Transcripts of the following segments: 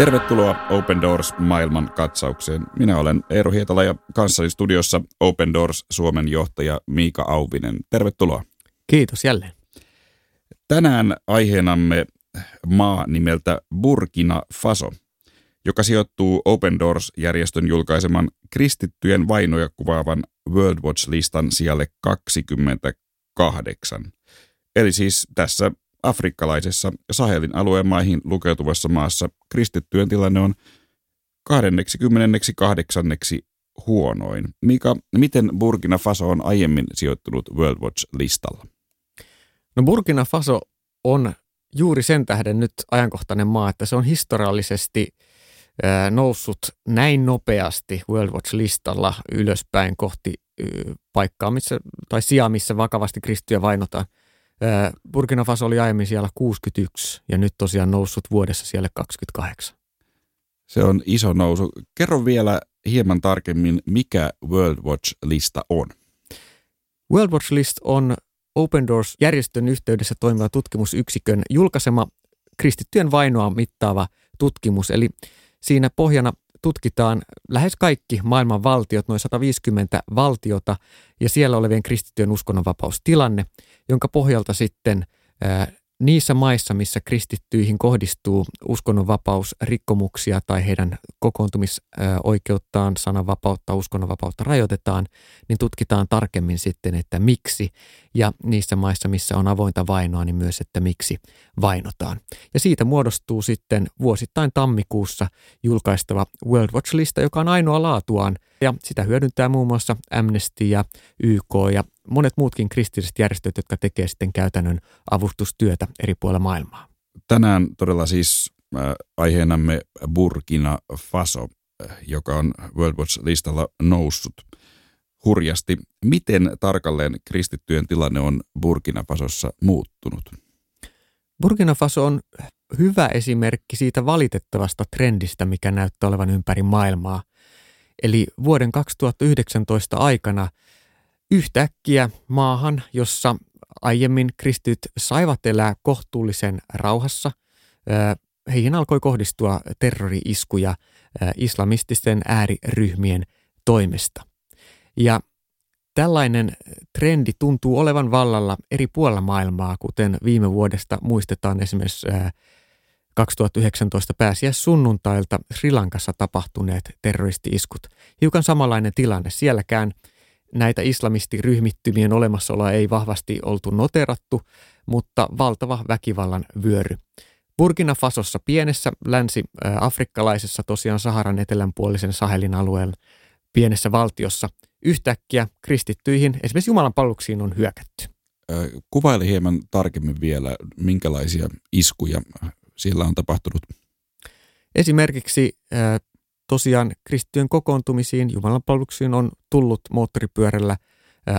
Tervetuloa Open Doors maailman katsaukseen. Minä olen Eero Hietala ja kanssani studiossa Open Doors Suomen johtaja Miika Auvinen. Tervetuloa. Kiitos jälleen. Tänään aiheenamme maa nimeltä Burkina Faso, joka sijoittuu Open Doors-järjestön julkaiseman kristittyjen vainoja kuvaavan World Watch-listan sijalle 28. Eli siis tässä afrikkalaisessa Sahelin alueen maihin lukeutuvassa maassa kristittyjen tilanne on 28. huonoin. Mika, miten Burkina Faso on aiemmin sijoittunut World Watch-listalla? No Burkina Faso on juuri sen tähden nyt ajankohtainen maa, että se on historiallisesti noussut näin nopeasti World Watch-listalla ylöspäin kohti paikkaa, missä, tai sijaa, missä vakavasti kristiä vainotaan – Burkina Faso oli aiemmin siellä 61 ja nyt tosiaan noussut vuodessa siellä 28. Se on iso nousu. Kerro vielä hieman tarkemmin, mikä World Watch-lista on. World Watch List on Open Doors-järjestön yhteydessä toimiva tutkimusyksikön julkaisema kristittyjen vainoa mittaava tutkimus. Eli siinä pohjana tutkitaan lähes kaikki maailman valtiot, noin 150 valtiota ja siellä olevien kristittyjen uskonnonvapaustilanne, jonka pohjalta sitten niissä maissa, missä kristittyihin kohdistuu uskonnonvapausrikkomuksia tai heidän kokoontumisoikeuttaan, sananvapautta, uskonnonvapautta rajoitetaan, niin tutkitaan tarkemmin sitten, että miksi. Ja niissä maissa, missä on avointa vainoa, niin myös, että miksi vainotaan. Ja siitä muodostuu sitten vuosittain tammikuussa julkaistava World Watch-lista, joka on ainoa laatuaan. Ja sitä hyödyntää muun muassa Amnesty ja YK ja monet muutkin kristilliset järjestöt, jotka tekee sitten käytännön avustustyötä eri puolilla maailmaa. Tänään todella siis äh, aiheenamme Burkina Faso, äh, joka on World Watch-listalla noussut hurjasti. Miten tarkalleen kristittyjen tilanne on Burkina Fasossa muuttunut? Burkina Faso on hyvä esimerkki siitä valitettavasta trendistä, mikä näyttää olevan ympäri maailmaa. Eli vuoden 2019 aikana – yhtäkkiä maahan, jossa aiemmin kristyt saivat elää kohtuullisen rauhassa. Heihin alkoi kohdistua terrori-iskuja islamististen ääriryhmien toimesta. Ja tällainen trendi tuntuu olevan vallalla eri puolilla maailmaa, kuten viime vuodesta muistetaan esimerkiksi 2019 pääsiäis sunnuntailta Sri Lankassa tapahtuneet terroristi-iskut. Hiukan samanlainen tilanne. Sielläkään – näitä islamistiryhmittymien olemassaoloa ei vahvasti oltu noterattu, mutta valtava väkivallan vyöry. Burkina Fasossa pienessä länsi-afrikkalaisessa tosiaan Saharan etelänpuolisen Sahelin alueen pienessä valtiossa yhtäkkiä kristittyihin, esimerkiksi Jumalan palveluksiin on hyökätty. Kuvaile hieman tarkemmin vielä, minkälaisia iskuja siellä on tapahtunut. Esimerkiksi tosiaan kristittyjen kokoontumisiin, jumalanpalveluksiin on tullut moottoripyörällä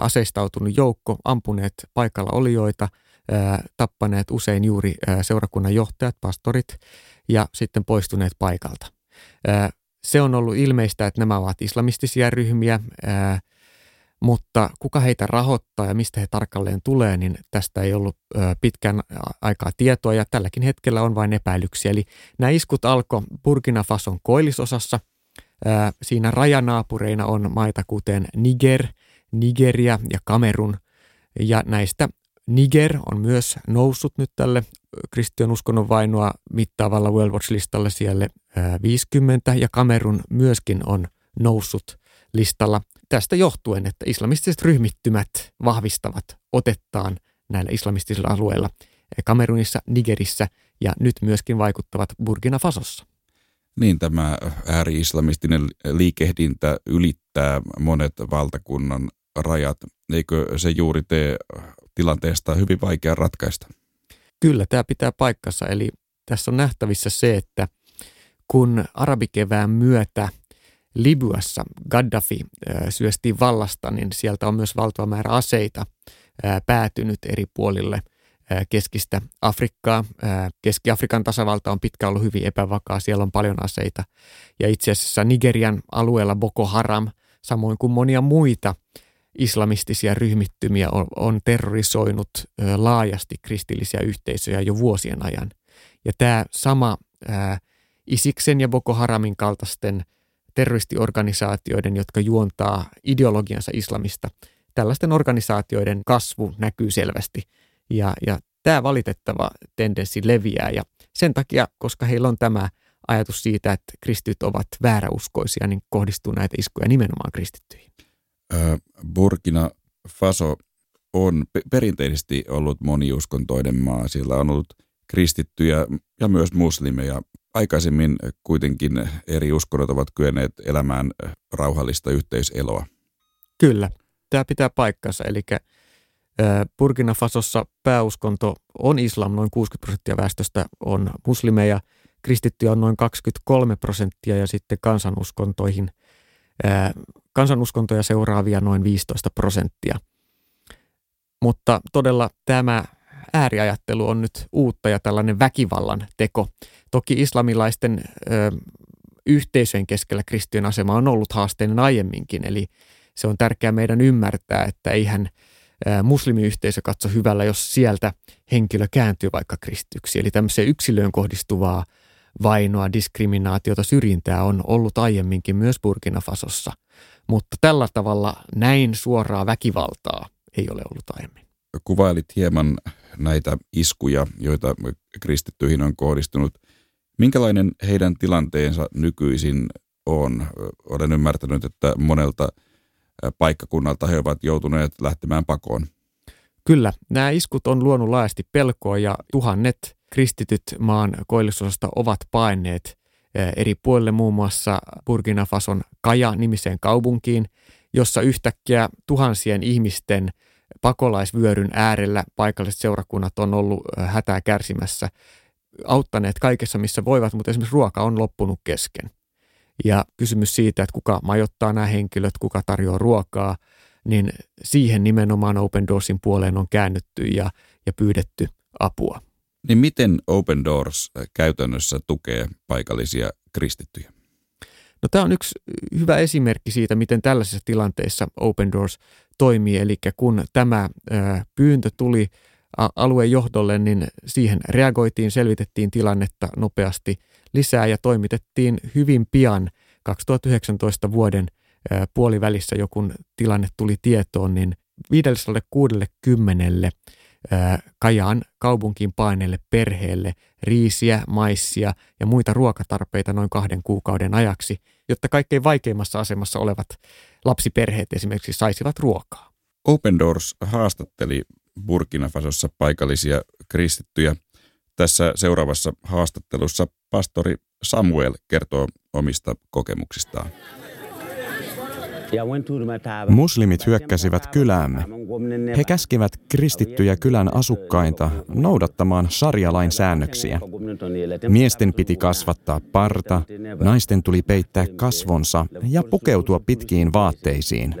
aseistautunut joukko, ampuneet paikalla olijoita, tappaneet usein juuri seurakunnan johtajat, pastorit ja sitten poistuneet paikalta. Se on ollut ilmeistä, että nämä ovat islamistisia ryhmiä, mutta kuka heitä rahoittaa ja mistä he tarkalleen tulee, niin tästä ei ollut pitkän aikaa tietoa ja tälläkin hetkellä on vain epäilyksiä. Eli nämä iskut alkoi Burkina Fason koillisosassa. Siinä rajanaapureina on maita kuten Niger, Nigeria ja Kamerun. Ja näistä Niger on myös noussut nyt tälle kristian uskonnon vainoa mittaavalla World Watch-listalla siellä 50 ja Kamerun myöskin on noussut listalla tästä johtuen, että islamistiset ryhmittymät vahvistavat otettaan näillä islamistisilla alueilla Kamerunissa, Nigerissä ja nyt myöskin vaikuttavat Burkina Fasossa. Niin, tämä ääri-islamistinen liikehdintä ylittää monet valtakunnan rajat. Eikö se juuri tee tilanteesta hyvin vaikea ratkaista? Kyllä, tämä pitää paikkansa. Eli tässä on nähtävissä se, että kun arabikevään myötä – Libyassa Gaddafi syöstiin vallasta, niin sieltä on myös valtava määrä aseita päätynyt eri puolille keskistä Afrikkaa. Keski-Afrikan tasavalta on pitkä ollut hyvin epävakaa, siellä on paljon aseita. Ja itse asiassa Nigerian alueella Boko Haram, samoin kuin monia muita islamistisia ryhmittymiä on, terrorisoinut laajasti kristillisiä yhteisöjä jo vuosien ajan. Ja tämä sama Isiksen ja Boko Haramin kaltaisten terroristiorganisaatioiden, jotka juontaa ideologiansa islamista. Tällaisten organisaatioiden kasvu näkyy selvästi ja, ja tämä valitettava tendenssi leviää ja sen takia, koska heillä on tämä ajatus siitä, että kristityt ovat vääräuskoisia, niin kohdistuu näitä iskuja nimenomaan kristittyihin. Burkina Faso on perinteisesti ollut moniuskontoinen maa. Sillä on ollut kristittyjä ja myös muslimeja. Aikaisemmin kuitenkin eri uskonnot ovat kyenneet elämään rauhallista yhteiseloa. Kyllä, tämä pitää paikkansa. Eli Burkina Fasossa pääuskonto on islam, noin 60 prosenttia väestöstä on muslimeja, kristittyjä on noin 23 prosenttia ja sitten kansanuskontoihin, kansanuskontoja seuraavia noin 15 prosenttia. Mutta todella tämä ääriajattelu on nyt uutta ja tällainen väkivallan teko. Toki islamilaisten ö, yhteisöjen keskellä kristityn asema on ollut haasteinen aiemminkin, eli se on tärkeää meidän ymmärtää, että eihän muslimiyhteisö katso hyvällä, jos sieltä henkilö kääntyy vaikka kristyksi. Eli tämmöiseen yksilöön kohdistuvaa vainoa, diskriminaatiota, syrjintää on ollut aiemminkin myös Burkina Fasossa. Mutta tällä tavalla näin suoraa väkivaltaa ei ole ollut aiemmin. Kuvailit hieman näitä iskuja, joita kristittyihin on kohdistunut. Minkälainen heidän tilanteensa nykyisin on? Olen ymmärtänyt, että monelta paikkakunnalta he ovat joutuneet lähtemään pakoon. Kyllä, nämä iskut on luonut laajasti pelkoa ja tuhannet kristityt maan koillisosasta ovat paineet eri puolille muun muassa Burkina Fason Kaja-nimiseen kaupunkiin, jossa yhtäkkiä tuhansien ihmisten pakolaisvyöryn äärellä paikalliset seurakunnat on ollut hätää kärsimässä, auttaneet kaikessa missä voivat, mutta esimerkiksi ruoka on loppunut kesken. Ja kysymys siitä, että kuka majoittaa nämä henkilöt, kuka tarjoaa ruokaa, niin siihen nimenomaan Open Doorsin puoleen on käännytty ja, ja pyydetty apua. Niin miten Open Doors käytännössä tukee paikallisia kristittyjä? No tämä on yksi hyvä esimerkki siitä, miten tällaisissa tilanteissa Open Doors toimii. Eli kun tämä pyyntö tuli alueen johdolle, niin siihen reagoitiin, selvitettiin tilannetta nopeasti lisää ja toimitettiin hyvin pian 2019 vuoden puolivälissä, jo kun tilanne tuli tietoon, niin 560 Kajaan kaupunkiin paineelle perheelle riisiä, maissia ja muita ruokatarpeita noin kahden kuukauden ajaksi, jotta kaikkein vaikeimmassa asemassa olevat lapsiperheet esimerkiksi saisivat ruokaa. Open Doors haastatteli Burkina Fasossa paikallisia kristittyjä. Tässä seuraavassa haastattelussa pastori Samuel kertoo omista kokemuksistaan. Muslimit hyökkäsivät kyläämme. He käskivät kristittyjä kylän asukkaita noudattamaan sarjalain säännöksiä. Miesten piti kasvattaa parta, naisten tuli peittää kasvonsa ja pukeutua pitkiin vaatteisiin.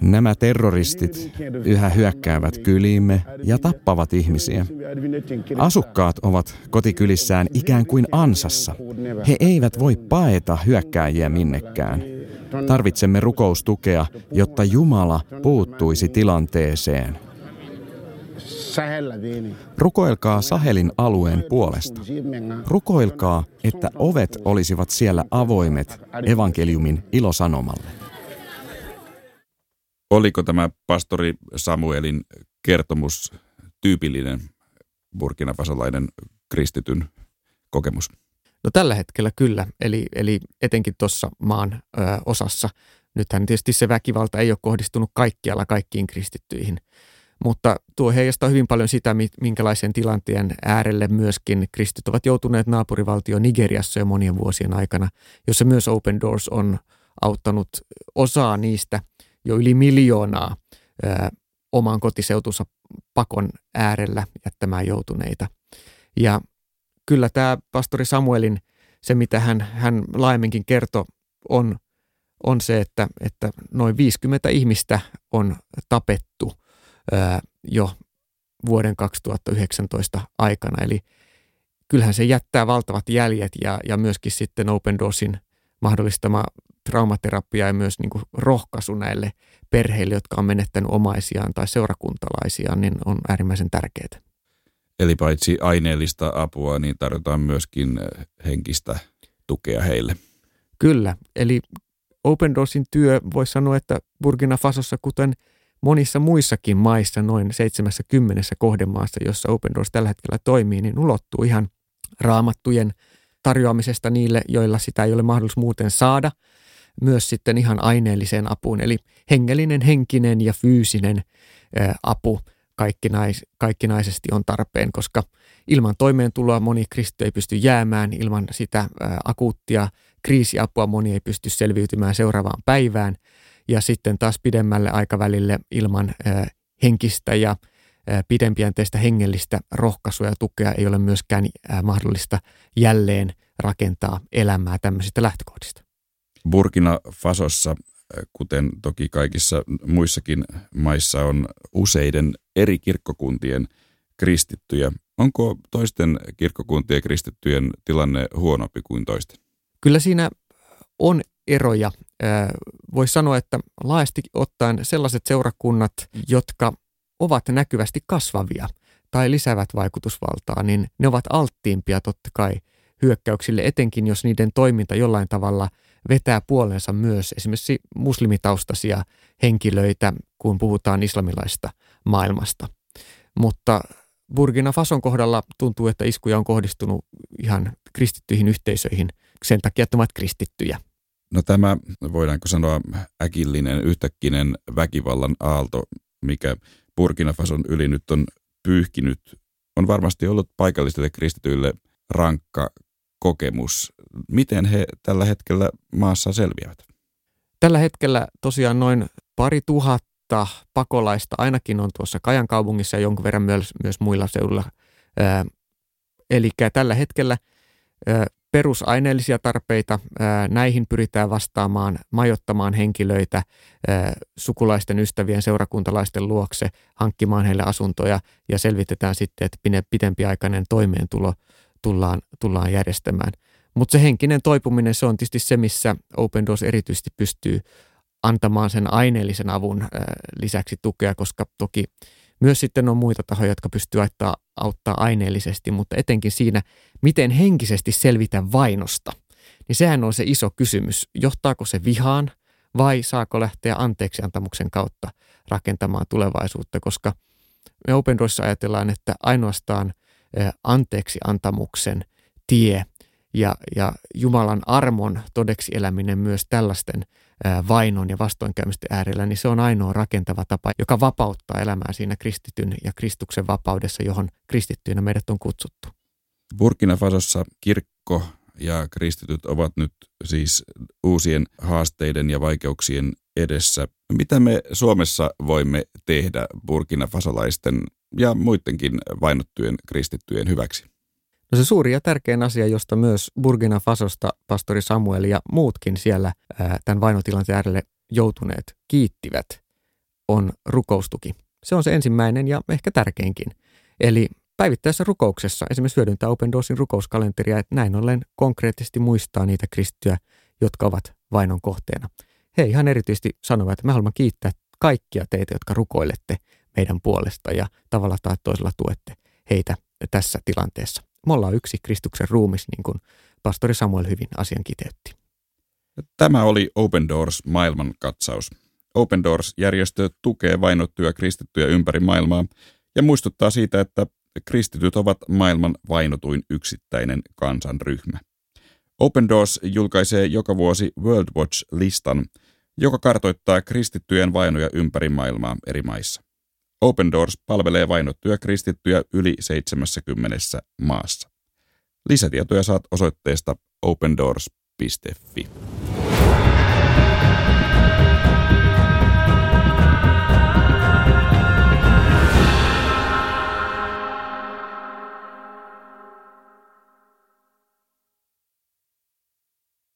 Nämä terroristit yhä hyökkäävät kyliimme ja tappavat ihmisiä. Asukkaat ovat kotikylissään ikään kuin ansassa. He eivät voi paeta hyökkääjiä minnekään. Tarvitsemme rukoustukea, jotta Jumala puuttuisi tilanteeseen. Rukoilkaa Sahelin alueen puolesta. Rukoilkaa, että ovet olisivat siellä avoimet evankeliumin ilosanomalle. Oliko tämä pastori Samuelin kertomus tyypillinen burkinafasolainen kristityn kokemus? No tällä hetkellä kyllä, eli, eli etenkin tuossa maan ö, osassa. Nythän tietysti se väkivalta ei ole kohdistunut kaikkialla kaikkiin kristittyihin, mutta tuo heijastaa hyvin paljon sitä, minkälaisen tilanteen äärelle myöskin kristit ovat joutuneet naapurivaltio Nigeriassa jo monien vuosien aikana, jossa myös Open Doors on auttanut osaa niistä jo yli miljoonaa ö, oman kotiseutunsa pakon äärellä jättämään joutuneita. Ja kyllä tämä pastori Samuelin, se mitä hän, hän laajemminkin kertoi, on, on se, että, että noin 50 ihmistä on tapettu ää, jo vuoden 2019 aikana. Eli kyllähän se jättää valtavat jäljet ja, ja myöskin sitten Open Doorsin mahdollistama traumaterapia ja myös niin kuin rohkaisu näille perheille, jotka on menettänyt omaisiaan tai seurakuntalaisiaan, niin on äärimmäisen tärkeää. Eli paitsi aineellista apua, niin tarjotaan myöskin henkistä tukea heille. Kyllä, eli Open Doorsin työ voisi sanoa, että Burkina Fasossa, kuten monissa muissakin maissa, noin 70 kohdemaassa, jossa Open Doors tällä hetkellä toimii, niin ulottuu ihan raamattujen tarjoamisesta niille, joilla sitä ei ole mahdollisuus muuten saada, myös sitten ihan aineelliseen apuun, eli hengellinen, henkinen ja fyysinen apu kaikkinais, kaikkinaisesti on tarpeen, koska ilman toimeentuloa moni kristitty ei pysty jäämään, ilman sitä akuuttia kriisiapua moni ei pysty selviytymään seuraavaan päivään ja sitten taas pidemmälle aikavälille ilman henkistä ja pidempiänteistä hengellistä rohkaisua ja tukea ei ole myöskään mahdollista jälleen rakentaa elämää tämmöisistä lähtökohdista. Burkina Fasossa, kuten toki kaikissa muissakin maissa, on useiden eri kirkkokuntien kristittyjä. Onko toisten kirkkokuntien kristittyjen tilanne huonompi kuin toisten? Kyllä siinä on eroja. Voisi sanoa, että laajasti ottaen sellaiset seurakunnat, jotka ovat näkyvästi kasvavia tai lisäävät vaikutusvaltaa, niin ne ovat alttiimpia totta kai hyökkäyksille, etenkin jos niiden toiminta jollain tavalla vetää puolensa myös esimerkiksi muslimitaustaisia henkilöitä, kun puhutaan islamilaista maailmasta. Mutta Burkina Fason kohdalla tuntuu, että iskuja on kohdistunut ihan kristittyihin yhteisöihin sen takia, että ovat kristittyjä. No tämä, voidaanko sanoa, äkillinen, yhtäkkinen väkivallan aalto, mikä Burkina Fason yli nyt on pyyhkinyt, on varmasti ollut paikallisille kristityille rankka kokemus. Miten he tällä hetkellä maassa selviävät? Tällä hetkellä tosiaan noin pari tuhatta pakolaista ainakin on tuossa Kajan kaupungissa ja jonkun verran myös, myös muilla seudulla. Eli tällä hetkellä perusaineellisia tarpeita. Näihin pyritään vastaamaan, majottamaan henkilöitä sukulaisten, ystävien, seurakuntalaisten luokse, hankkimaan heille asuntoja ja selvitetään sitten, että pitempiaikainen toimeentulo tullaan, tullaan järjestämään. Mutta se henkinen toipuminen, se on tietysti se, missä Open Doors erityisesti pystyy antamaan sen aineellisen avun lisäksi tukea, koska toki myös sitten on muita tahoja, jotka pystyvät auttaa, auttaa aineellisesti, mutta etenkin siinä, miten henkisesti selvitä vainosta. Niin sehän on se iso kysymys. Johtaako se vihaan vai saako lähteä anteeksiantamuksen kautta rakentamaan tulevaisuutta, koska me Open Doorissa ajatellaan, että ainoastaan anteeksiantamuksen tie ja, ja Jumalan armon todeksi eläminen myös tällaisten vainon ja vastoinkäymisten äärellä, niin se on ainoa rakentava tapa, joka vapauttaa elämää siinä kristityn ja Kristuksen vapaudessa, johon kristittyinä meidät on kutsuttu. Burkina Fasossa kirkko ja kristityt ovat nyt siis uusien haasteiden ja vaikeuksien edessä. Mitä me Suomessa voimme tehdä Burkina Fasolaisten ja muidenkin vainottujen kristittyjen hyväksi? No se suuri ja tärkein asia, josta myös Burkina Fasosta pastori Samuel ja muutkin siellä ää, tämän vainotilanteen äärelle joutuneet kiittivät, on rukoustuki. Se on se ensimmäinen ja ehkä tärkeinkin. Eli päivittäisessä rukouksessa esimerkiksi hyödyntää Open Doorsin rukouskalenteria, että näin ollen konkreettisesti muistaa niitä kristittyjä, jotka ovat vainon kohteena. He ihan erityisesti sanovat, että me haluamme kiittää kaikkia teitä, jotka rukoilette meidän puolesta ja tavalla tai toisella tuette heitä tässä tilanteessa. Me ollaan yksi Kristuksen ruumis, niin kuin pastori Samuel hyvin asian kiteytti. Tämä oli Open Doors maailmankatsaus. Open Doors-järjestö tukee vainottuja kristittyjä ympäri maailmaa ja muistuttaa siitä, että kristityt ovat maailman vainotuin yksittäinen kansanryhmä. Open Doors julkaisee joka vuosi World Watch-listan, joka kartoittaa kristittyjen vainoja ympäri maailmaa eri maissa. Open Doors palvelee vainottuja kristittyjä yli 70 maassa. Lisätietoja saat osoitteesta opendoors.fi.